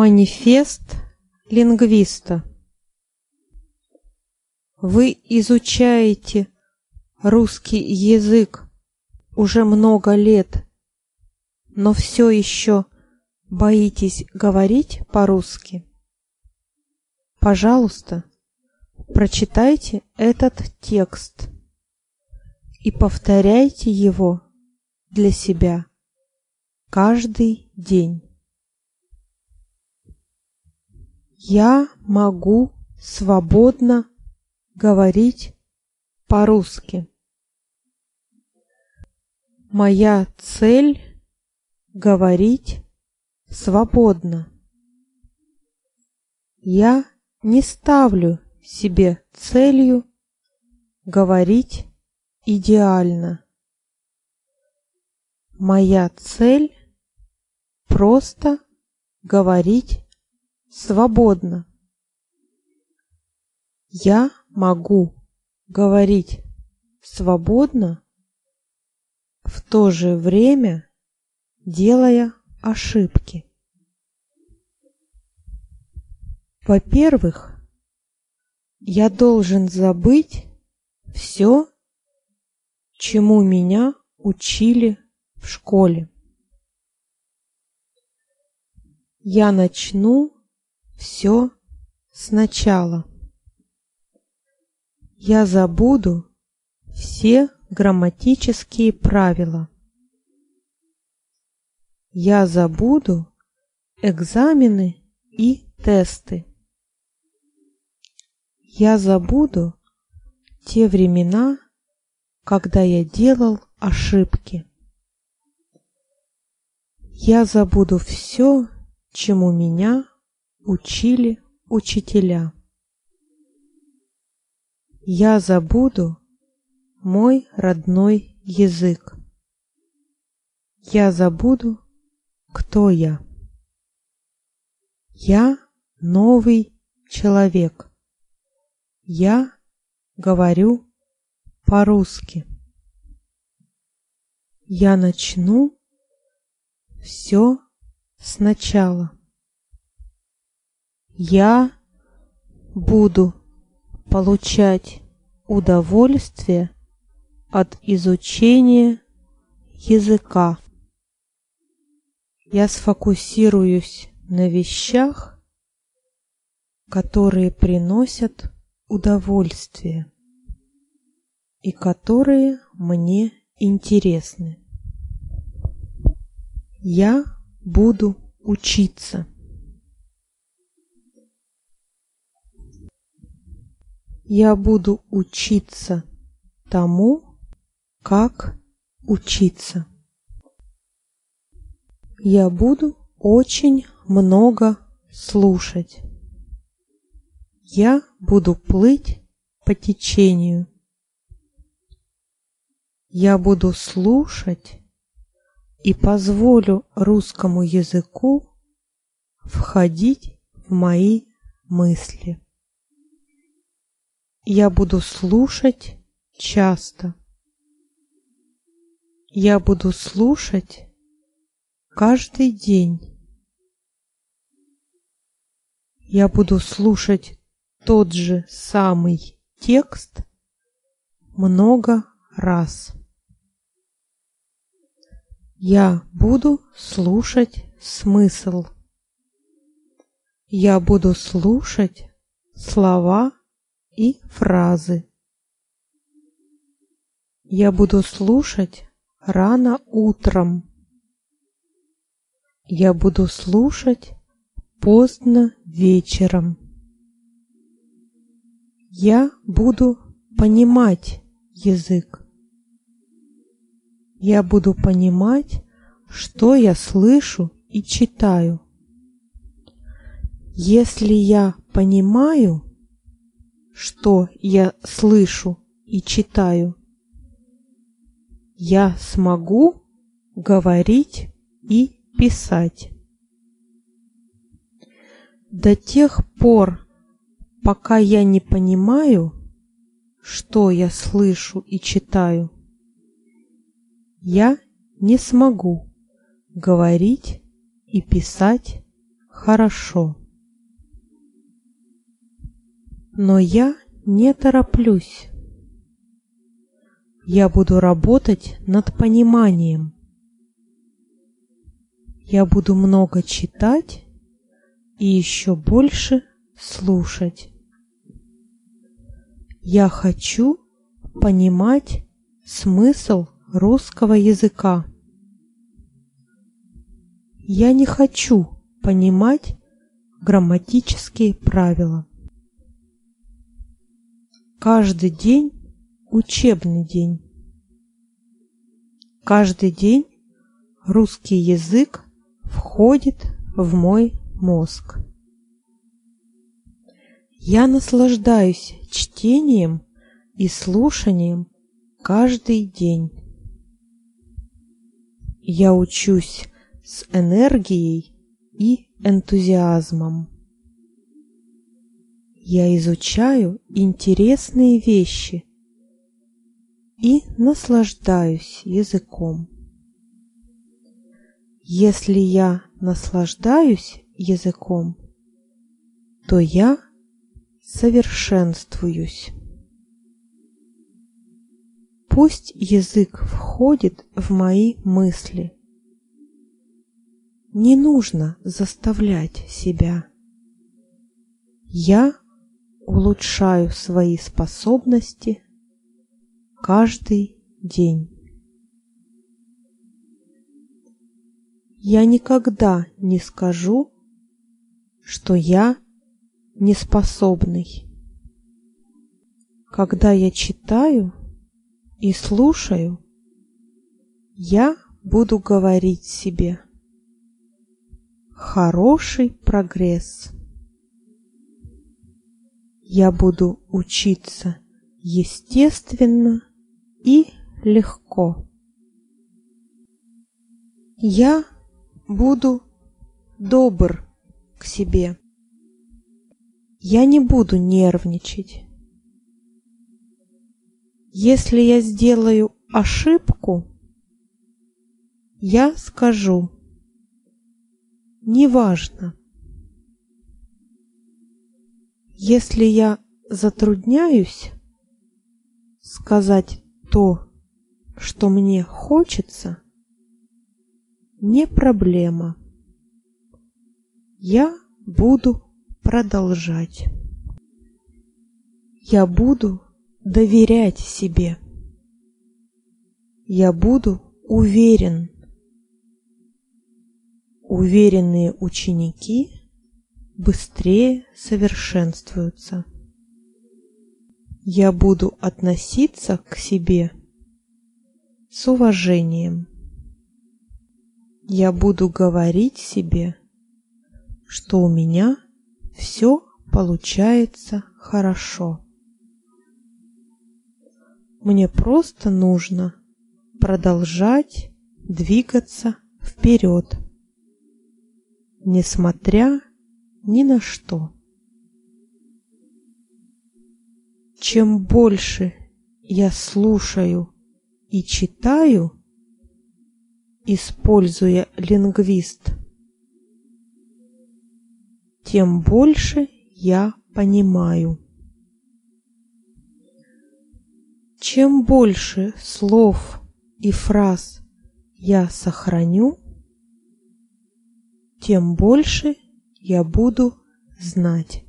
Манифест лингвиста Вы изучаете русский язык уже много лет, но все еще боитесь говорить по-русски? Пожалуйста, прочитайте этот текст и повторяйте его для себя каждый день. Я могу свободно говорить по-русски. Моя цель — говорить свободно. Я не ставлю себе целью говорить идеально. Моя цель — просто говорить свободно. Я могу говорить свободно, в то же время делая ошибки. Во-первых, я должен забыть все, чему меня учили в школе. Я начну все сначала. Я забуду все грамматические правила. Я забуду экзамены и тесты. Я забуду те времена, когда я делал ошибки. Я забуду все, чему меня учили учителя. Я забуду мой родной язык. Я забуду, кто я. Я новый человек. Я говорю по-русски. Я начну все сначала. Я буду получать удовольствие от изучения языка. Я сфокусируюсь на вещах, которые приносят удовольствие и которые мне интересны. Я буду учиться. Я буду учиться тому, как учиться. Я буду очень много слушать. Я буду плыть по течению. Я буду слушать и позволю русскому языку входить в мои мысли. Я буду слушать часто. Я буду слушать каждый день. Я буду слушать тот же самый текст много раз. Я буду слушать смысл. Я буду слушать слова и фразы. Я буду слушать рано утром. Я буду слушать поздно вечером. Я буду понимать язык. Я буду понимать, что я слышу и читаю. Если я понимаю, что я слышу и читаю, я смогу говорить и писать. До тех пор, пока я не понимаю, что я слышу и читаю, я не смогу говорить и писать хорошо. Но я не тороплюсь. Я буду работать над пониманием. Я буду много читать и еще больше слушать. Я хочу понимать смысл русского языка. Я не хочу понимать грамматические правила. Каждый день учебный день. Каждый день русский язык входит в мой мозг. Я наслаждаюсь чтением и слушанием каждый день. Я учусь с энергией и энтузиазмом. Я изучаю интересные вещи и наслаждаюсь языком. Если я наслаждаюсь языком, то я совершенствуюсь. Пусть язык входит в мои мысли. Не нужно заставлять себя. Я улучшаю свои способности каждый день. Я никогда не скажу, что я неспособный. Когда я читаю и слушаю, я буду говорить себе «Хороший прогресс». Я буду учиться естественно и легко. Я буду добр к себе. Я не буду нервничать. Если я сделаю ошибку, я скажу «неважно». Если я затрудняюсь сказать то, что мне хочется, не проблема. Я буду продолжать. Я буду доверять себе. Я буду уверен. Уверенные ученики быстрее совершенствуются. Я буду относиться к себе с уважением. Я буду говорить себе, что у меня все получается хорошо. Мне просто нужно продолжать двигаться вперед, несмотря ни на что. Чем больше я слушаю и читаю, используя лингвист, тем больше я понимаю. Чем больше слов и фраз я сохраню, тем больше я буду знать.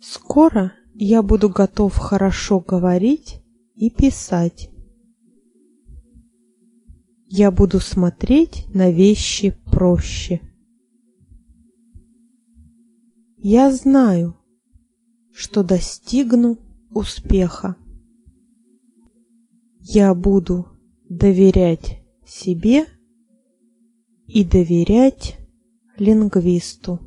Скоро я буду готов хорошо говорить и писать. Я буду смотреть на вещи проще. Я знаю, что достигну успеха. Я буду доверять себе и доверять лингвисту.